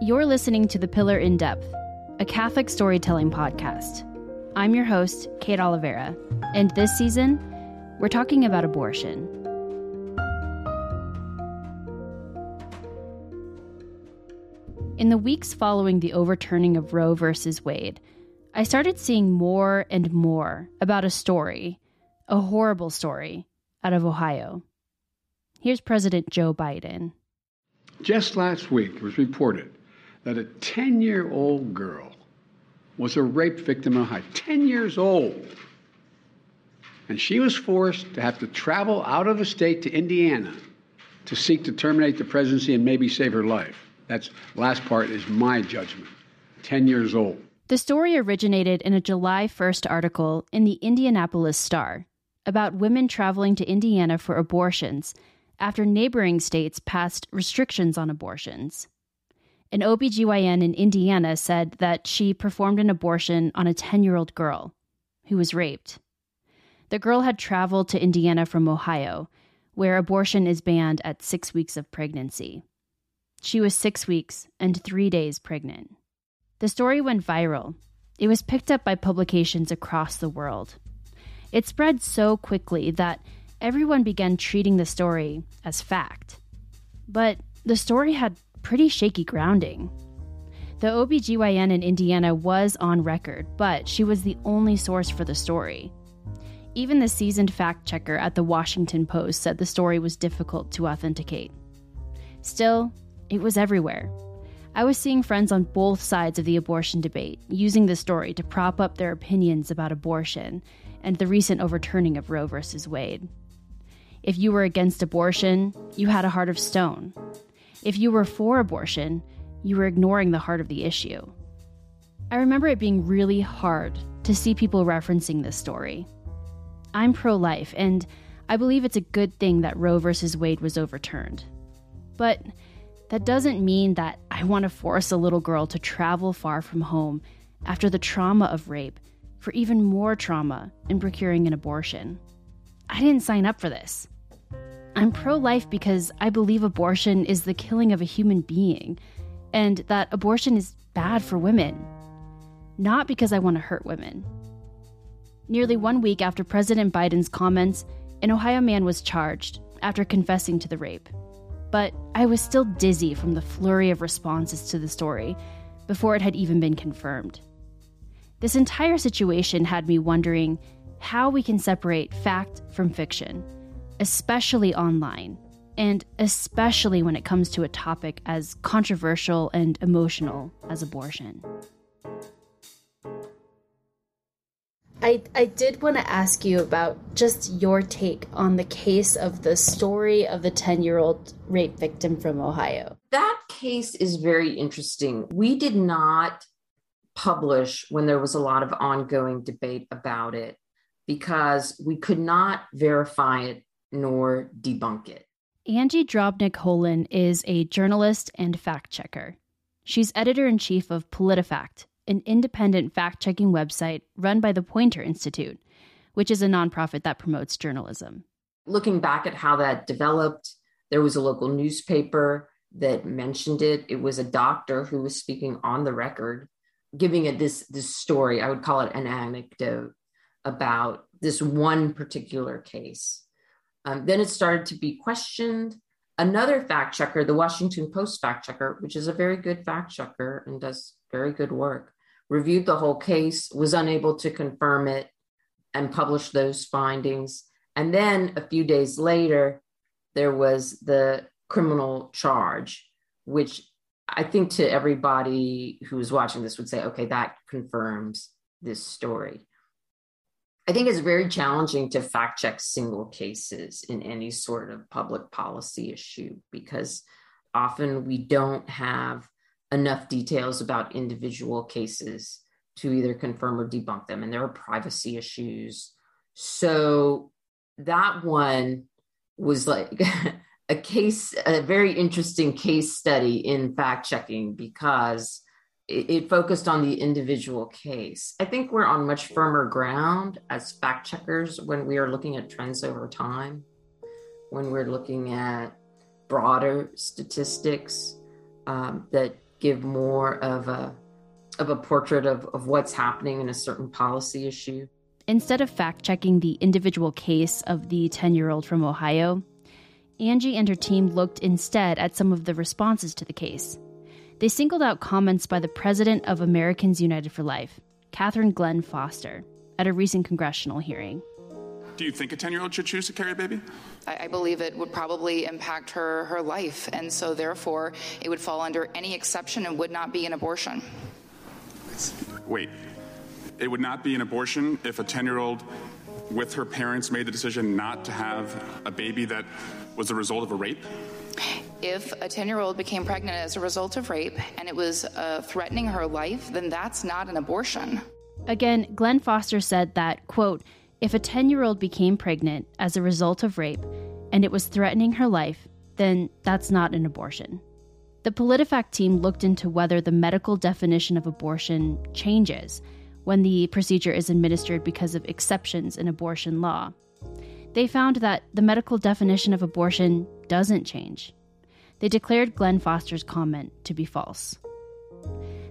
You're listening to The Pillar in Depth, a Catholic storytelling podcast. I'm your host, Kate Oliveira, and this season, we're talking about abortion. In the weeks following the overturning of Roe v. Wade, I started seeing more and more about a story, a horrible story, out of Ohio. Here's President Joe Biden. Just last week, it was reported that a 10 year old girl was a rape victim in Ohio. 10 years old. And she was forced to have to travel out of the state to Indiana to seek to terminate the presidency and maybe save her life. That's last part is my judgment. 10 years old. The story originated in a July 1st article in the Indianapolis Star about women traveling to Indiana for abortions after neighboring states passed restrictions on abortions. An OBGYN in Indiana said that she performed an abortion on a 10 year old girl who was raped. The girl had traveled to Indiana from Ohio, where abortion is banned at six weeks of pregnancy. She was six weeks and three days pregnant. The story went viral. It was picked up by publications across the world. It spread so quickly that everyone began treating the story as fact. But the story had pretty shaky grounding. The OBGYN in Indiana was on record, but she was the only source for the story. Even the seasoned fact checker at the Washington Post said the story was difficult to authenticate. Still, it was everywhere. I was seeing friends on both sides of the abortion debate using the story to prop up their opinions about abortion and the recent overturning of Roe v. Wade. If you were against abortion, you had a heart of stone. If you were for abortion, you were ignoring the heart of the issue. I remember it being really hard to see people referencing this story. I'm pro life, and I believe it's a good thing that Roe v. Wade was overturned. But that doesn't mean that I want to force a little girl to travel far from home after the trauma of rape for even more trauma in procuring an abortion. I didn't sign up for this. I'm pro life because I believe abortion is the killing of a human being and that abortion is bad for women, not because I want to hurt women. Nearly one week after President Biden's comments, an Ohio man was charged after confessing to the rape. But I was still dizzy from the flurry of responses to the story before it had even been confirmed. This entire situation had me wondering how we can separate fact from fiction especially online, and especially when it comes to a topic as controversial and emotional as abortion. I, I did want to ask you about just your take on the case of the story of the 10 year old rape victim from Ohio. That case is very interesting. We did not publish when there was a lot of ongoing debate about it because we could not verify it nor debunk it. Angie Drobnic Holan is a journalist and fact checker. She's editor in chief of PolitiFact, an independent fact checking website run by the Poynter Institute, which is a nonprofit that promotes journalism. Looking back at how that developed, there was a local newspaper that mentioned it. It was a doctor who was speaking on the record, giving it this, this story. I would call it an anecdote about this one particular case. Um, then it started to be questioned. Another fact checker, the Washington Post fact checker, which is a very good fact checker and does very good work, reviewed the whole case, was unable to confirm it, and published those findings. And then a few days later, there was the criminal charge, which I think to everybody who's watching this would say, okay, that confirms this story. I think it's very challenging to fact check single cases in any sort of public policy issue because often we don't have enough details about individual cases to either confirm or debunk them, and there are privacy issues. So that one was like a case, a very interesting case study in fact checking because it, focused on the individual case. I think we're on much firmer ground as fact checkers when we are looking at trends over time, when we're looking at broader statistics um, that give more of a of a portrait of, of what's happening in a certain policy issue. Instead of fact checking the individual case of the 10 year old from Ohio, Angie and her team looked instead at some of the responses to the case. They singled out comments by the president of Americans United for Life, Catherine Glenn Foster, at a recent congressional hearing. Do you think a 10 year old should choose to carry a baby? I, I believe it would probably impact her, her life, and so therefore it would fall under any exception and would not be an abortion. Wait, it would not be an abortion if a 10 year old with her parents made the decision not to have a baby that was the result of a rape? If a 10 year old became pregnant as a result of rape and it was uh, threatening her life, then that's not an abortion. Again, Glenn Foster said that, quote, if a 10 year old became pregnant as a result of rape and it was threatening her life, then that's not an abortion. The PolitiFact team looked into whether the medical definition of abortion changes when the procedure is administered because of exceptions in abortion law. They found that the medical definition of abortion doesn't change. They declared Glenn Foster's comment to be false.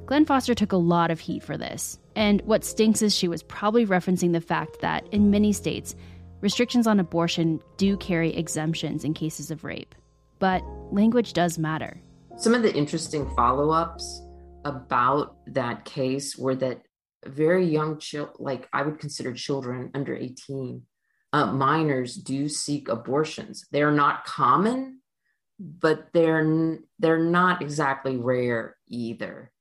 Glenn Foster took a lot of heat for this, and what stinks is she was probably referencing the fact that in many states, restrictions on abortion do carry exemptions in cases of rape. But language does matter. Some of the interesting follow ups about that case were that very young children, like I would consider children under 18, uh, minors do seek abortions. They're not common, but they're they're not exactly rare either.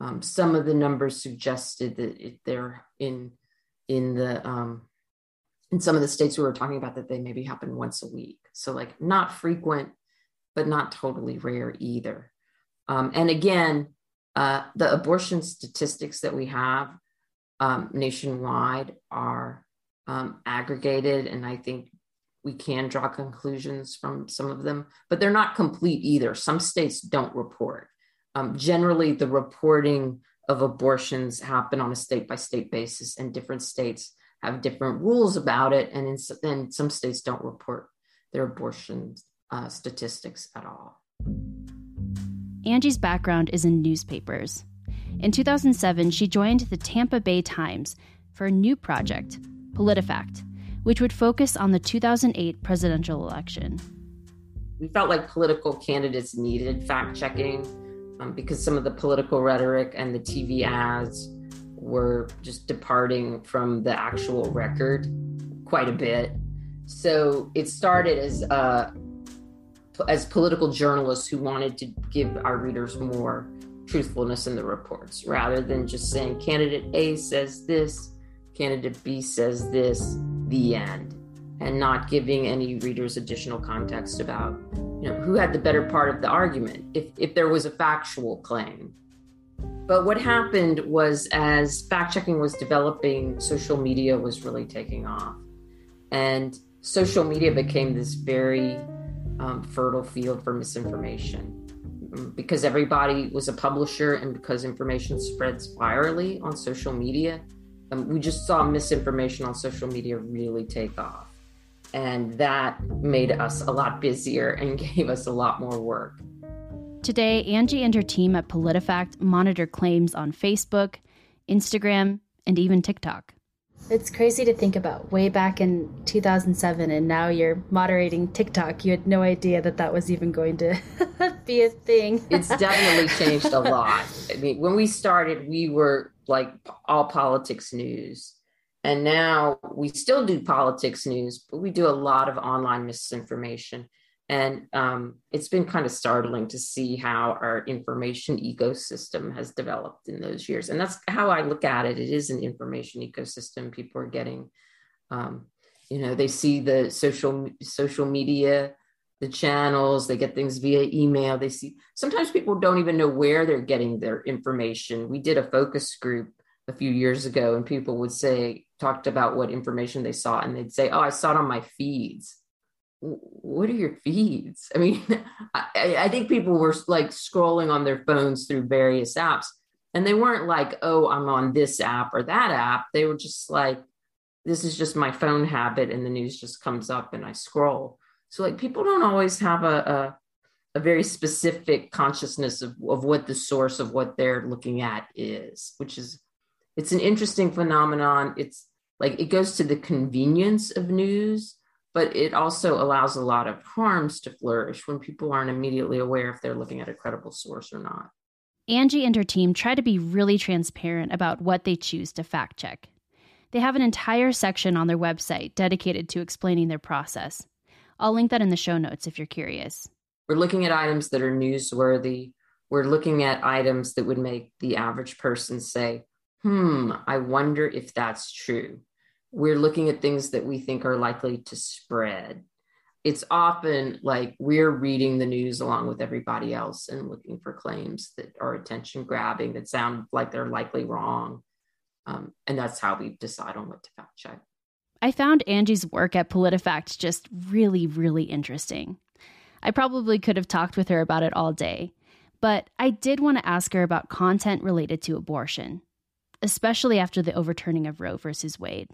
Um, some of the numbers suggested that it, they're in in the um, in some of the states we were talking about that they maybe happen once a week. So like not frequent, but not totally rare either. Um, and again, uh, the abortion statistics that we have um, nationwide are um, aggregated, and I think we can draw conclusions from some of them, but they're not complete either. Some states don't report. Um, generally, the reporting of abortions happen on a state by state basis, and different states have different rules about it. And, in, and some states don't report their abortion uh, statistics at all. Angie's background is in newspapers. In 2007, she joined the Tampa Bay Times for a new project, PolitiFact, which would focus on the 2008 presidential election. We felt like political candidates needed fact checking um, because some of the political rhetoric and the TV ads were just departing from the actual record quite a bit. So it started as uh, as political journalists who wanted to give our readers more truthfulness in the reports rather than just saying candidate A says this, candidate B says this, the end, and not giving any readers additional context about you know, who had the better part of the argument if, if there was a factual claim. But what happened was, as fact checking was developing, social media was really taking off. And social media became this very um, fertile field for misinformation um, because everybody was a publisher and because information spreads virally on social media. Um, we just saw misinformation on social media really take off. And that made us a lot busier and gave us a lot more work. Today, Angie and her team at PolitiFact monitor claims on Facebook, Instagram, and even TikTok. It's crazy to think about way back in 2007, and now you're moderating TikTok. You had no idea that that was even going to be a thing. it's definitely changed a lot. I mean, when we started, we were like all politics news. And now we still do politics news, but we do a lot of online misinformation. And um, it's been kind of startling to see how our information ecosystem has developed in those years. And that's how I look at it. It is an information ecosystem. People are getting, um, you know, they see the social social media, the channels, they get things via email. They see sometimes people don't even know where they're getting their information. We did a focus group a few years ago and people would say talked about what information they saw and they'd say oh i saw it on my feeds what are your feeds i mean I, I, think people were like scrolling on their phones through various apps and they weren't like oh i'm on this app or that app they were just like this is just my phone habit and the news just comes up and i scroll so like people don't always have a, a a very specific consciousness of, of what the source of what they're looking at is, which is it's an interesting phenomenon. It's like it goes to the convenience of news, but it also allows a lot of harms to flourish when people aren't immediately aware if they're looking at a credible source or not. Angie and her team try to be really transparent about what they choose to fact check. They have an entire section on their website dedicated to explaining their process. I'll link that in the show notes if you're curious. We're looking at items that are newsworthy. We're looking at items that would make the average person say, hmm, I wonder if that's true. We're looking at things that we think are likely to spread. It's often like we're reading the news along with everybody else and looking for claims that are attention grabbing, that sound like they're likely wrong. Um, and that's how we decide on what to fact check. I found Angie's work at PolitiFact just really, really interesting. I probably could have talked with her about it all day, but I did want to ask her about content related to abortion, especially after the overturning of Roe versus Wade.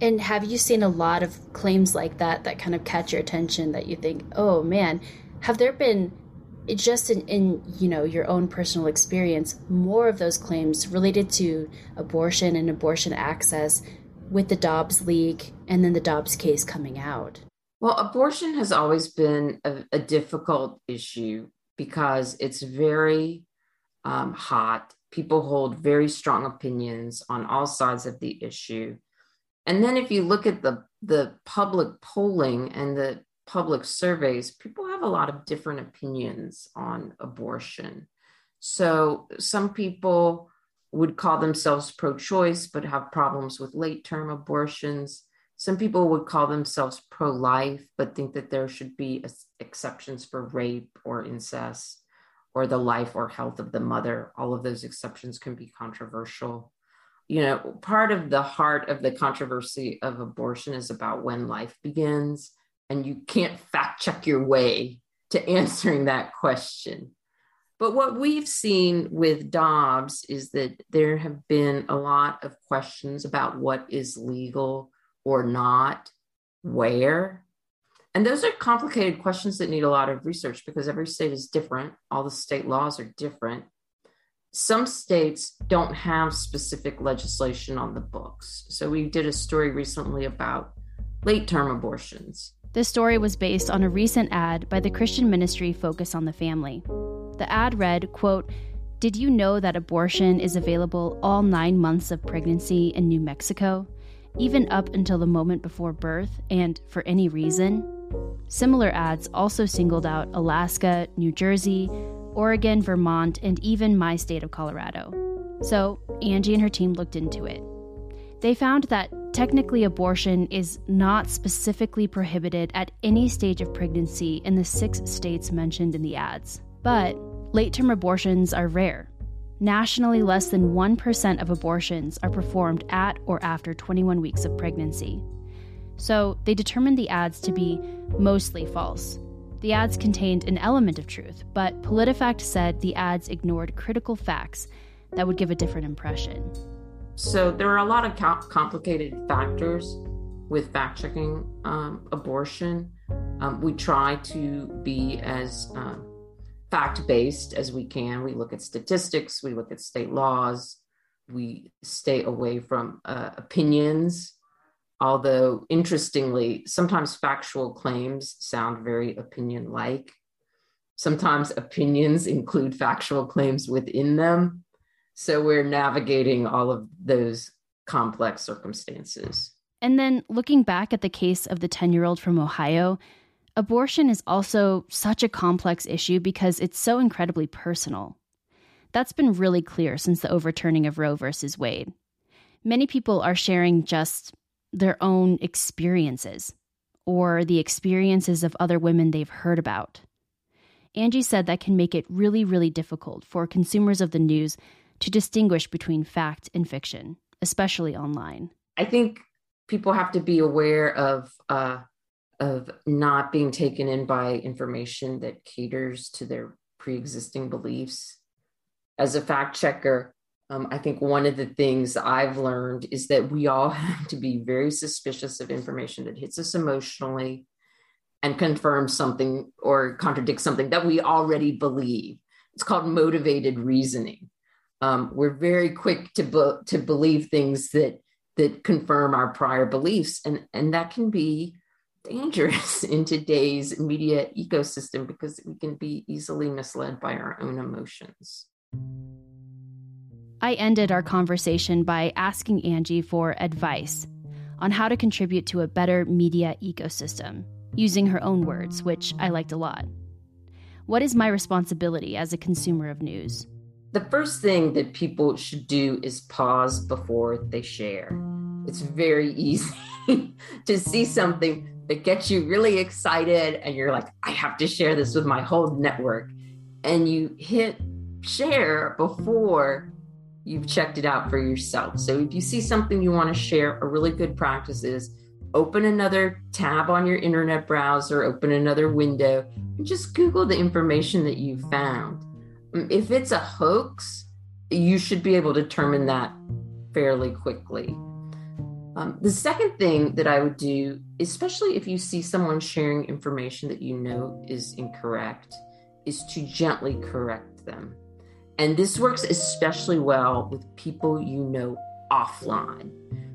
And have you seen a lot of claims like that that kind of catch your attention that you think, oh man, have there been just in, in you know your own personal experience more of those claims related to abortion and abortion access with the Dobbs leak and then the Dobbs case coming out? Well, abortion has always been a, a difficult issue because it's very um, hot. People hold very strong opinions on all sides of the issue. And then if you look at the, the public polling and the public surveys, people have a lot of different opinions on abortion. So some people would call themselves pro choice, but have problems with late term abortions. Some people would call themselves pro life, but think that there should be exceptions for rape or incest or the life or health of the mother. All of those exceptions can be controversial. You know, part of the heart of the controversy of abortion is about when life begins, and you can't fact check your way to answering that question. But what we've seen with Dobbs is that there have been a lot of questions about what is legal or not, where. And those are complicated questions that need a lot of research because every state is different. All the state laws are different. Some states don't have specific legislation on the books. So we did a story recently about late term abortions. This story was based on a recent ad by the Christian ministry Focus on the Family. The ad read, quote, Did you know that abortion is available all nine months of pregnancy in New Mexico, even up until the moment before birth, and for any reason? Similar ads also singled out Alaska, New Jersey, Oregon, Vermont, and even my state of Colorado. So Angie and her team looked into it. They found that technically abortion is not specifically prohibited at any stage of pregnancy in the six states mentioned in the ads. But late term abortions are rare. Nationally, less than 1% of abortions are performed at or after 21 weeks of pregnancy. So they determined the ads to be mostly false. The ads contained an element of truth, but PolitiFact said the ads ignored critical facts that would give a different impression. So there are a lot of complicated factors with fact checking um, abortion. Um, we try to be as um, fact based as we can. We look at statistics, we look at state laws, we stay away from uh, opinions. Although, interestingly, sometimes factual claims sound very opinion like. Sometimes opinions include factual claims within them. So we're navigating all of those complex circumstances. And then looking back at the case of the 10 year old from Ohio, abortion is also such a complex issue because it's so incredibly personal. That's been really clear since the overturning of Roe versus Wade. Many people are sharing just their own experiences or the experiences of other women they've heard about. Angie said that can make it really, really difficult for consumers of the news to distinguish between fact and fiction, especially online. I think people have to be aware of uh, of not being taken in by information that caters to their pre-existing beliefs as a fact checker um, i think one of the things i've learned is that we all have to be very suspicious of information that hits us emotionally and confirms something or contradicts something that we already believe. It's called motivated reasoning. Um, we're very quick to be- to believe things that that confirm our prior beliefs, and and that can be dangerous in today's media ecosystem because we can be easily misled by our own emotions. I ended our conversation by asking Angie for advice on how to contribute to a better media ecosystem, using her own words, which I liked a lot. What is my responsibility as a consumer of news? The first thing that people should do is pause before they share. It's very easy to see something that gets you really excited and you're like, I have to share this with my whole network. And you hit share before you've checked it out for yourself. So if you see something you want to share, a really good practice is open another tab on your internet browser, open another window, and just Google the information that you found. If it's a hoax, you should be able to determine that fairly quickly. Um, the second thing that I would do, especially if you see someone sharing information that you know is incorrect, is to gently correct them. And this works especially well with people you know offline.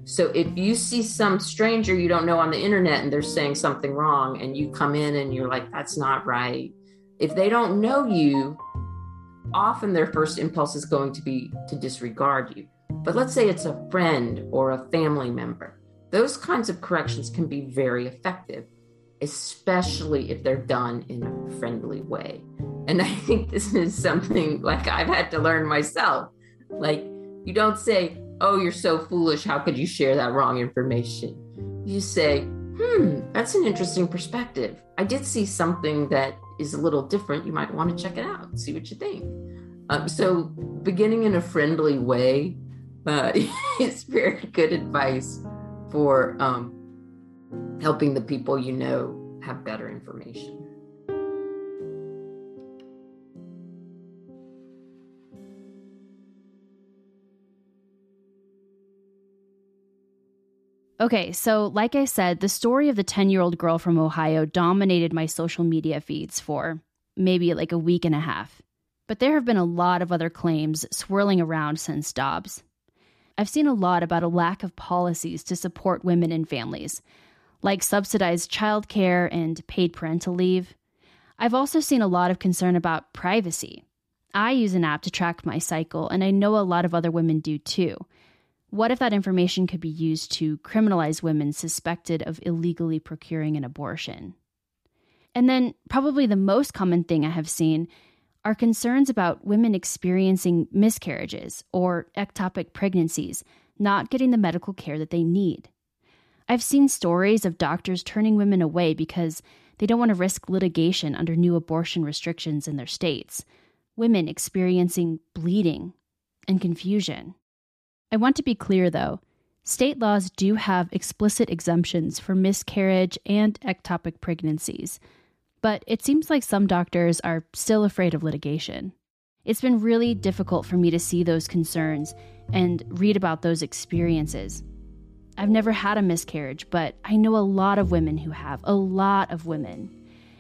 So if you see some stranger you don't know on the internet and they're saying something wrong and you come in and you're like, that's not right. If they don't know you, often their first impulse is going to be to disregard you. But let's say it's a friend or a family member. Those kinds of corrections can be very effective, especially if they're done in a friendly way. And I think this is something like I've had to learn myself. Like, you don't say, Oh, you're so foolish. How could you share that wrong information? You say, Hmm, that's an interesting perspective. I did see something that is a little different. You might want to check it out, see what you think. Um, so, beginning in a friendly way uh, is very good advice for um, helping the people you know have better information. Okay, so like I said, the story of the 10 year old girl from Ohio dominated my social media feeds for maybe like a week and a half. But there have been a lot of other claims swirling around since Dobbs. I've seen a lot about a lack of policies to support women and families, like subsidized childcare and paid parental leave. I've also seen a lot of concern about privacy. I use an app to track my cycle, and I know a lot of other women do too. What if that information could be used to criminalize women suspected of illegally procuring an abortion? And then, probably the most common thing I have seen are concerns about women experiencing miscarriages or ectopic pregnancies not getting the medical care that they need. I've seen stories of doctors turning women away because they don't want to risk litigation under new abortion restrictions in their states, women experiencing bleeding and confusion. I want to be clear though state laws do have explicit exemptions for miscarriage and ectopic pregnancies, but it seems like some doctors are still afraid of litigation. It's been really difficult for me to see those concerns and read about those experiences. I've never had a miscarriage, but I know a lot of women who have, a lot of women.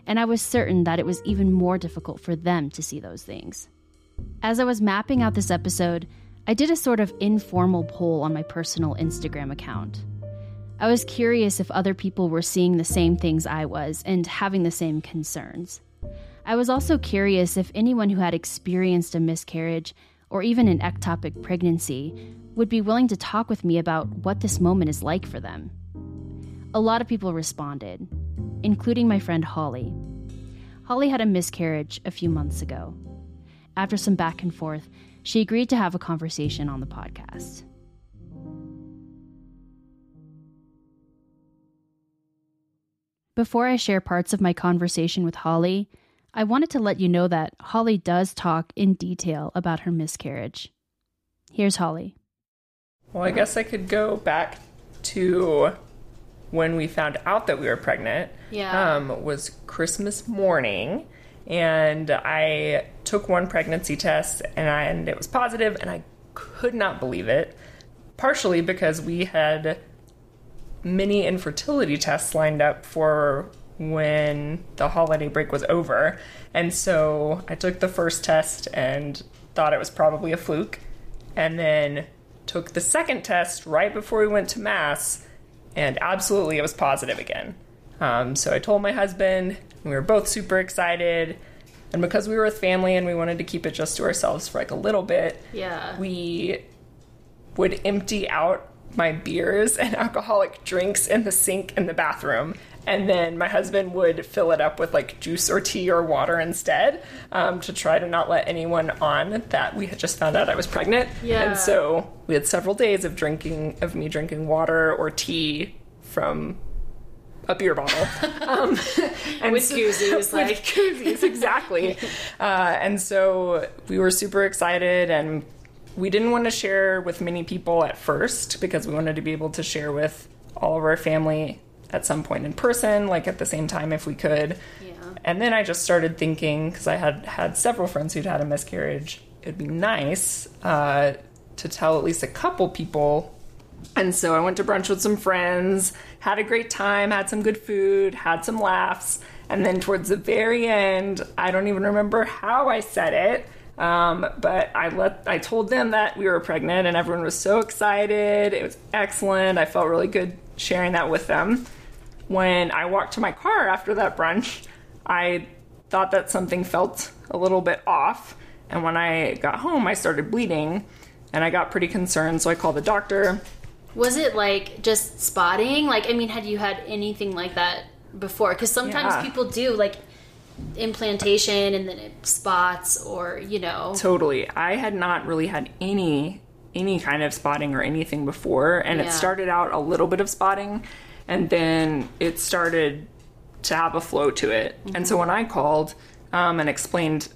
And I was certain that it was even more difficult for them to see those things. As I was mapping out this episode, I did a sort of informal poll on my personal Instagram account. I was curious if other people were seeing the same things I was and having the same concerns. I was also curious if anyone who had experienced a miscarriage or even an ectopic pregnancy would be willing to talk with me about what this moment is like for them. A lot of people responded, including my friend Holly. Holly had a miscarriage a few months ago. After some back and forth, she agreed to have a conversation on the podcast. Before I share parts of my conversation with Holly, I wanted to let you know that Holly does talk in detail about her miscarriage. Here's Holly. Well, I guess I could go back to when we found out that we were pregnant. Yeah. Um, was Christmas morning and I took one pregnancy test and, I, and it was positive, and I could not believe it. Partially because we had many infertility tests lined up for when the holiday break was over. And so I took the first test and thought it was probably a fluke. And then took the second test right before we went to Mass, and absolutely it was positive again. Um, so I told my husband, we were both super excited. And because we were with family and we wanted to keep it just to ourselves for like a little bit, Yeah. we would empty out my beers and alcoholic drinks in the sink in the bathroom. And then my husband would fill it up with like juice or tea or water instead um, to try to not let anyone on that we had just found out I was pregnant. Yeah. And so we had several days of drinking, of me drinking water or tea from a beer bottle. um, and With koozies, with koozies, exactly. uh, and so we were super excited and we didn't want to share with many people at first because we wanted to be able to share with all of our family at some point in person, like at the same time if we could. Yeah. And then I just started thinking because I had had several friends who'd had a miscarriage. It'd be nice uh, to tell at least a couple people. And so I went to brunch with some friends, had a great time, had some good food, had some laughs. And then towards the very end, I don't even remember how I said it. Um, but I let I told them that we were pregnant, and everyone was so excited. It was excellent. I felt really good sharing that with them. When I walked to my car after that brunch, I thought that something felt a little bit off. And when I got home, I started bleeding, and I got pretty concerned. So I called the doctor. Was it like just spotting? Like, I mean, had you had anything like that before? Because sometimes Yeah. people do like implantation and then it spots, or you know, Totally. I had not really had any any kind of spotting or anything before, and Yeah. it started out a little bit of spotting, and then it started to have a flow to it. And so when I called um, and explained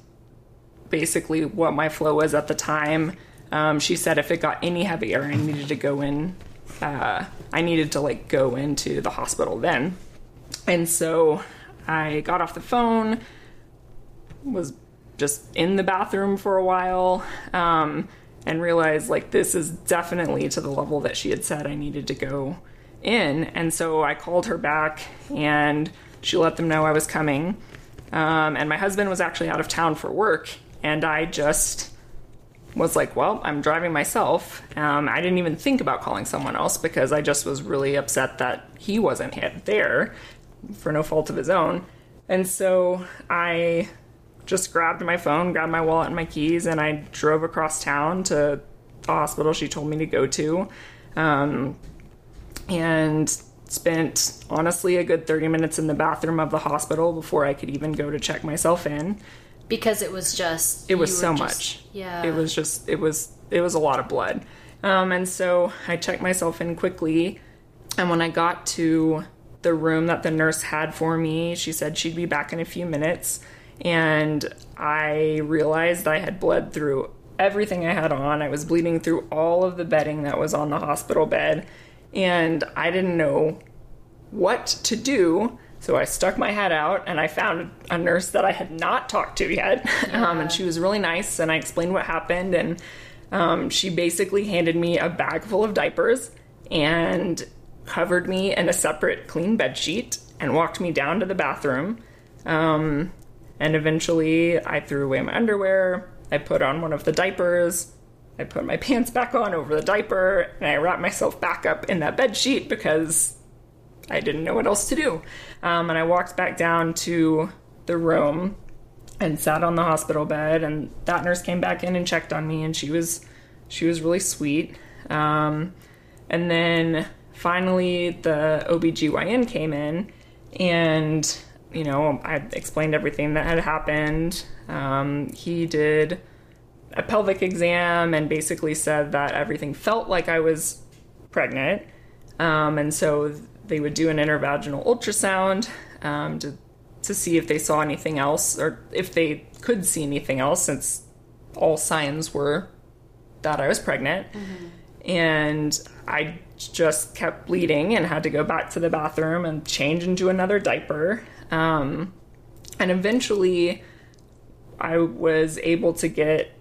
basically what my flow was at the time, um, she said if it got any heavier, I needed to go in. Uh, I needed to like go into the hospital then, and so I got off the phone was just in the bathroom for a while um, and realized like this is definitely to the level that she had said I needed to go in. And so I called her back and she let them know I was coming. Um, and my husband was actually out of town for work. And I just was like, well, I'm driving myself. Um, I didn't even think about calling someone else because I just was really upset that he wasn't hit there for no fault of his own. And so I just grabbed my phone, grabbed my wallet and my keys, and I drove across town to the hospital she told me to go to. Um, and spent honestly a good 30 minutes in the bathroom of the hospital before I could even go to check myself in. Because it was just It was so just- much. Yeah, It was just it was it was a lot of blood. Um, and so I checked myself in quickly, and when I got to the room that the nurse had for me, she said she'd be back in a few minutes, and I realized I had bled through everything I had on. I was bleeding through all of the bedding that was on the hospital bed, and I didn't know what to do. So I stuck my head out and I found a nurse that I had not talked to yet. Um, and she was really nice. And I explained what happened. And um, she basically handed me a bag full of diapers and covered me in a separate clean bed sheet and walked me down to the bathroom. Um, and eventually I threw away my underwear. I put on one of the diapers. I put my pants back on over the diaper and I wrapped myself back up in that bed sheet because I didn't know what else to do. Um, and I walked back down to the room and sat on the hospital bed and that nurse came back in and checked on me and she was she was really sweet. Um, and then finally the OBGYN came in and you know, I explained everything that had happened. Um, he did a pelvic exam and basically said that everything felt like I was pregnant. Um, and so they would do an intervaginal ultrasound um, to to see if they saw anything else or if they could see anything else, since all signs were that I was pregnant. And I just kept bleeding and had to go back to the bathroom and change into another diaper. Um, and eventually, I was able to get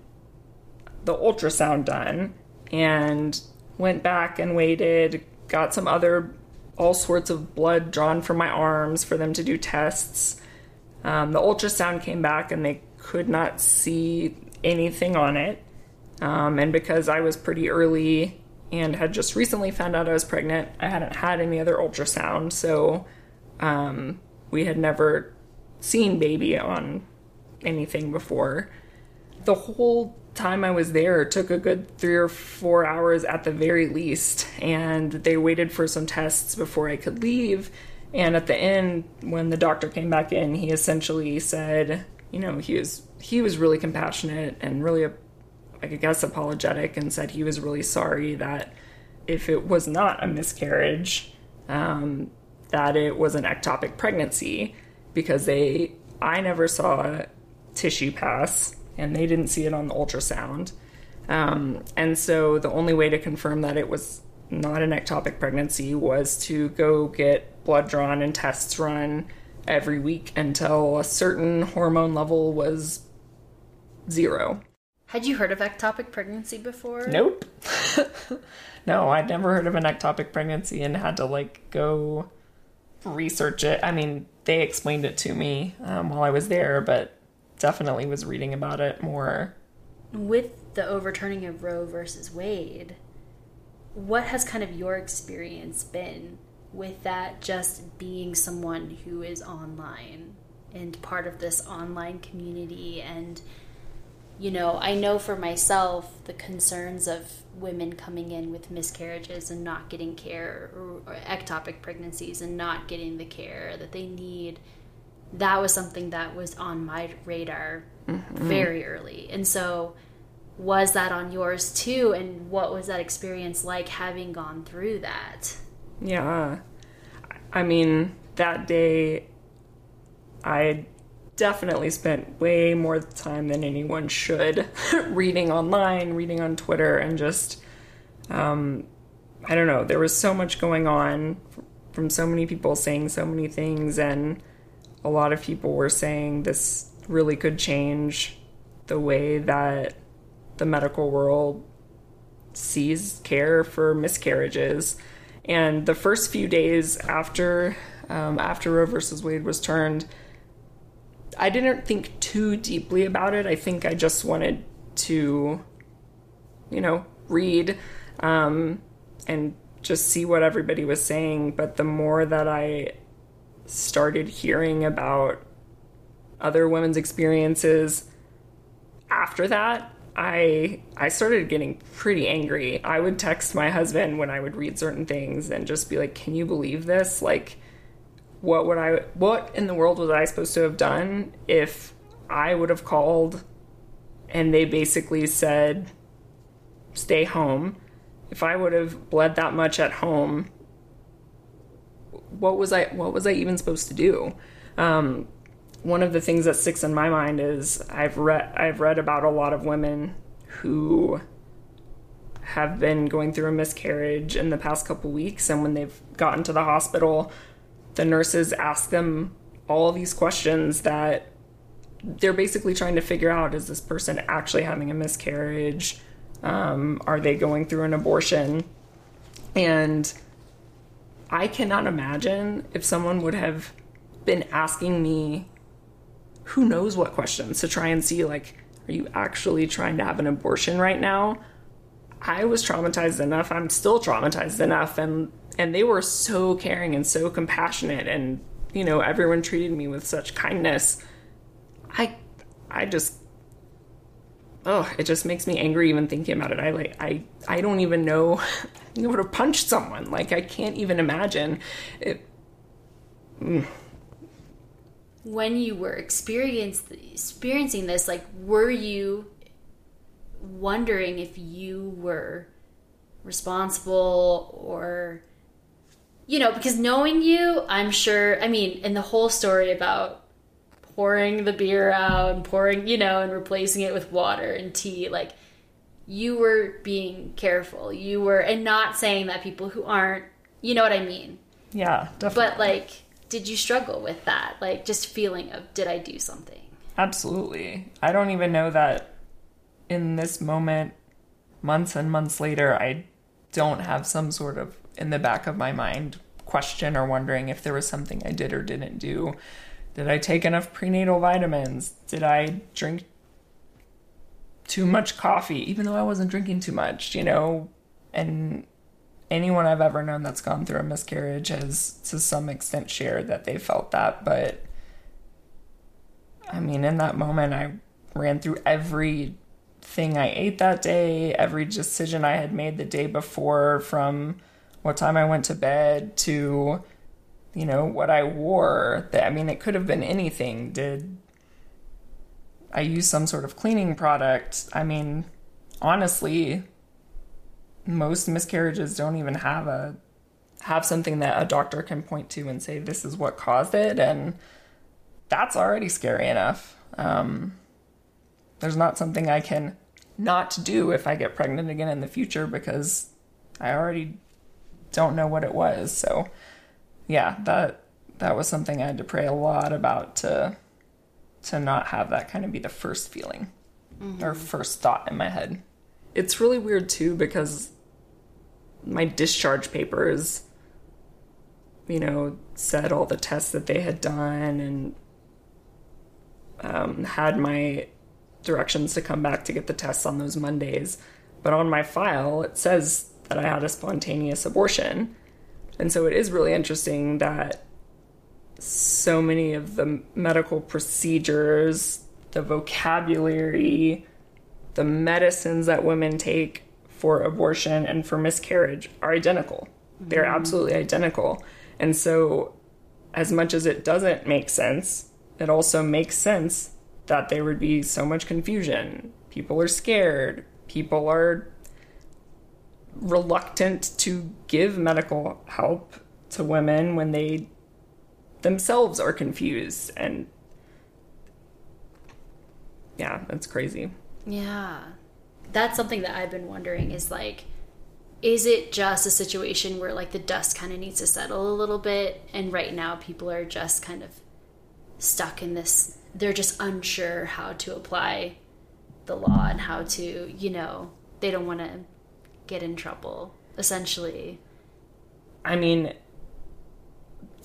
the ultrasound done and went back and waited, got some other all sorts of blood drawn from my arms for them to do tests. Um, the ultrasound came back and they could not see anything on it. Um, and because I was pretty early and had just recently found out I was pregnant, I hadn't had any other ultrasound. So um, we had never seen baby on anything before. The whole time I was there took a good three or four hours at the very least, and they waited for some tests before I could leave. And at the end, when the doctor came back in, he essentially said, you know, he was he was really compassionate and really, I guess, apologetic, and said he was really sorry that if it was not a miscarriage, um, that it was an ectopic pregnancy. Because they I never saw tissue pass and they didn't see it on the ultrasound. Um, and so the only way to confirm that it was not an ectopic pregnancy was to go get blood drawn and tests run every week until a certain hormone level was zero. Had you heard of ectopic pregnancy before? Nope. no, I'd never heard of an ectopic pregnancy and had to like go research it. I mean, they explained it to me um, while I was there, but definitely was reading about it more. With the overturning of Roe versus Wade, what has kind of your experience been with that just being someone who is online and part of this online community and you know, I know for myself the concerns of women coming in with miscarriages and not getting care or, ectopic pregnancies and not getting the care that they need. That was something that was on my radar mm-hmm. very early. And so, was that on yours too? And what was that experience like having gone through that? Yeah. I mean, that day, I definitely spent way more time than anyone should reading online, reading on Twitter, and just, um, I don't know, there was so much going on from so many people saying so many things, and a lot of people were saying this really could change the way that the medical world sees care for miscarriages. And the first few days after um, after Roe versus Wade was turned, I didn't think too deeply about it. I think I just wanted to, you know, read um, and just see what everybody was saying. But the more that I started hearing about other women's experiences after that, I I started getting pretty angry. I would text my husband when I would read certain things and just be like, "Can you believe this?" Like what would I what in the world was I supposed to have done if I would have called and they basically said stay home if I would have bled that much at home what was I what was I even supposed to do um, one of the things that sticks in my mind is I've read I've read about a lot of women who have been going through a miscarriage in the past couple weeks and when they've gotten to the hospital the nurses ask them all these questions that they're basically trying to figure out is this person actually having a miscarriage? Um, are they going through an abortion? And I cannot imagine if someone would have been asking me who knows what questions to try and see, like, are you actually trying to have an abortion right now? I was traumatized enough. I'm still traumatized enough. And and they were so caring and so compassionate and you know everyone treated me with such kindness i i just oh it just makes me angry even thinking about it i like i i don't even know would have punched someone like i can't even imagine it mm. when you were experiencing this like were you wondering if you were responsible or you know, because knowing you, I'm sure, I mean, and the whole story about pouring the beer out and pouring, you know, and replacing it with water and tea, like, you were being careful. You were, and not saying that people who aren't, you know what I mean? Yeah, definitely. But, like, did you struggle with that? Like, just feeling of, did I do something? Absolutely. I don't even know that in this moment, months and months later, I don't have some sort of in the back of my mind question or wondering if there was something I did or didn't do. Did I take enough prenatal vitamins? Did I drink too much coffee, even though I wasn't drinking too much, you know? And anyone I've ever known that's gone through a miscarriage has to some extent shared that they felt that. But I mean, in that moment, I ran through every thing I ate that day, every decision I had made the day before, from what time I went to bed to, you know, what I wore. I mean, it could have been anything. Did I use some sort of cleaning product? I mean, honestly, most miscarriages don't even have a have something that a doctor can point to and say this is what caused it and that's already scary enough um, there's not something i can not do if i get pregnant again in the future because i already don't know what it was so yeah that that was something i had to pray a lot about to to not have that kind of be the first feeling mm-hmm. or first thought in my head it's really weird too because my discharge papers, you know, said all the tests that they had done and um, had my directions to come back to get the tests on those Mondays. But on my file, it says that I had a spontaneous abortion. And so it is really interesting that so many of the medical procedures, the vocabulary, the medicines that women take for abortion and for miscarriage are identical. Mm-hmm. They're absolutely identical. And so, as much as it doesn't make sense, it also makes sense that there would be so much confusion. People are scared. People are reluctant to give medical help to women when they themselves are confused. And yeah, that's crazy. Yeah that's something that I've been wondering is like is it just a situation where like the dust kind of needs to settle a little bit and right now people are just kind of stuck in this they're just unsure how to apply the law and how to you know they don't want to get in trouble essentially i mean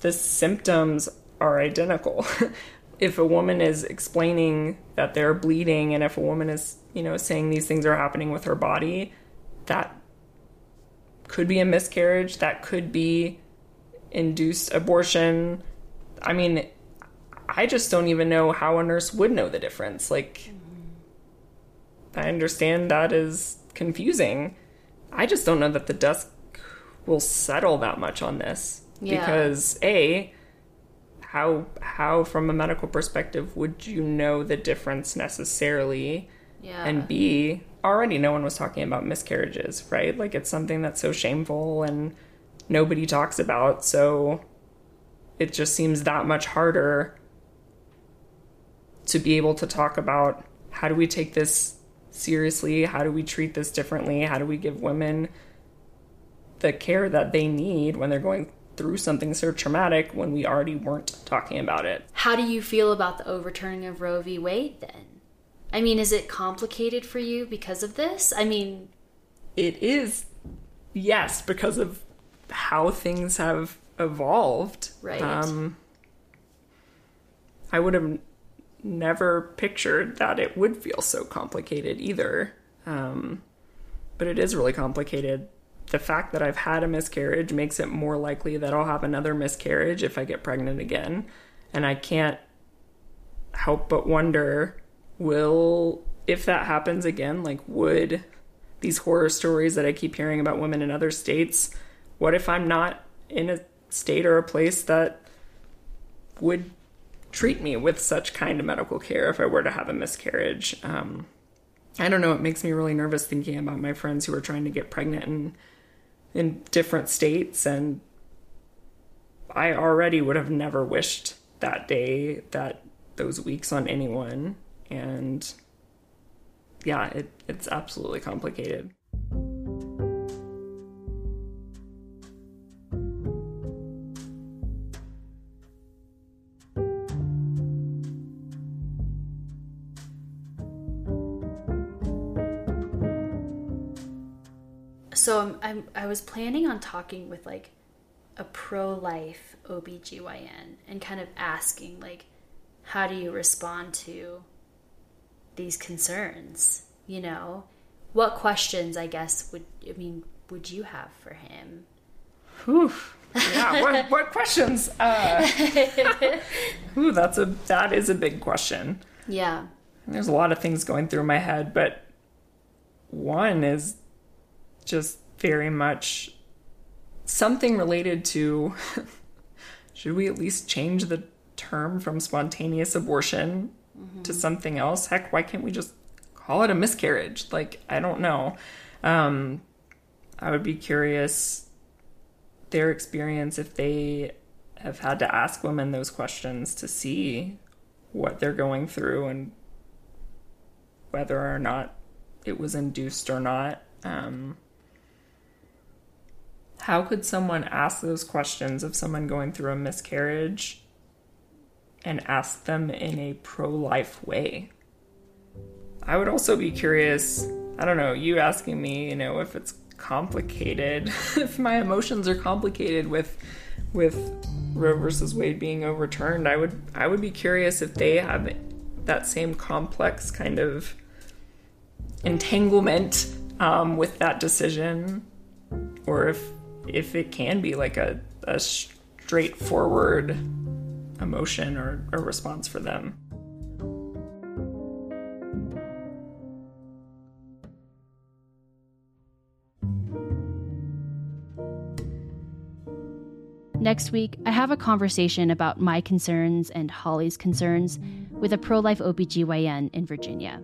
the symptoms are identical if a woman is explaining that they're bleeding and if a woman is you know, saying these things are happening with her body, that could be a miscarriage, that could be induced abortion. I mean, I just don't even know how a nurse would know the difference. Like, I understand that is confusing. I just don't know that the dust will settle that much on this yeah. because a how how from a medical perspective would you know the difference necessarily yeah. And B, already no one was talking about miscarriages, right? Like it's something that's so shameful and nobody talks about. So it just seems that much harder to be able to talk about how do we take this seriously? How do we treat this differently? How do we give women the care that they need when they're going through something so traumatic when we already weren't talking about it? How do you feel about the overturning of Roe v. Wade then? I mean, is it complicated for you because of this? I mean, it is, yes, because of how things have evolved. Right. Um, I would have never pictured that it would feel so complicated either. Um, but it is really complicated. The fact that I've had a miscarriage makes it more likely that I'll have another miscarriage if I get pregnant again. And I can't help but wonder will if that happens again like would these horror stories that i keep hearing about women in other states what if i'm not in a state or a place that would treat me with such kind of medical care if i were to have a miscarriage um, i don't know it makes me really nervous thinking about my friends who are trying to get pregnant in in different states and i already would have never wished that day that those weeks on anyone and yeah, it, it's absolutely complicated. Was planning on talking with like a pro life OBGYN and kind of asking, like, how do you respond to these concerns? You know, what questions, I guess, would, I mean, would you have for him? Whew. Yeah, what, what questions? Uh, ooh, that's a that is a big question. Yeah. There's a lot of things going through my head, but one is just very much something related to should we at least change the term from spontaneous abortion mm-hmm. to something else? Heck, why can't we just call it a miscarriage? Like, I don't know. Um, I would be curious their experience if they have had to ask women those questions to see what they're going through and whether or not it was induced or not. Um, how could someone ask those questions of someone going through a miscarriage and ask them in a pro life way? I would also be curious, I don't know, you asking me, you know, if it's complicated, if my emotions are complicated with with Roe versus Wade being overturned, I would I would be curious if they have that same complex kind of entanglement um, with that decision, or if if it can be like a, a straightforward emotion or a response for them. Next week, I have a conversation about my concerns and Holly's concerns with a pro life OBGYN in Virginia.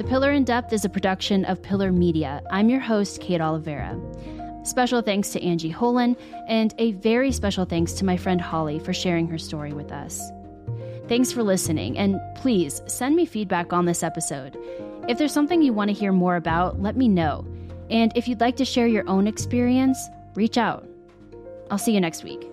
The Pillar in Depth is a production of Pillar Media. I'm your host, Kate Oliveira. Special thanks to Angie Holan, and a very special thanks to my friend Holly for sharing her story with us. Thanks for listening, and please send me feedback on this episode. If there's something you want to hear more about, let me know. And if you'd like to share your own experience, reach out. I'll see you next week.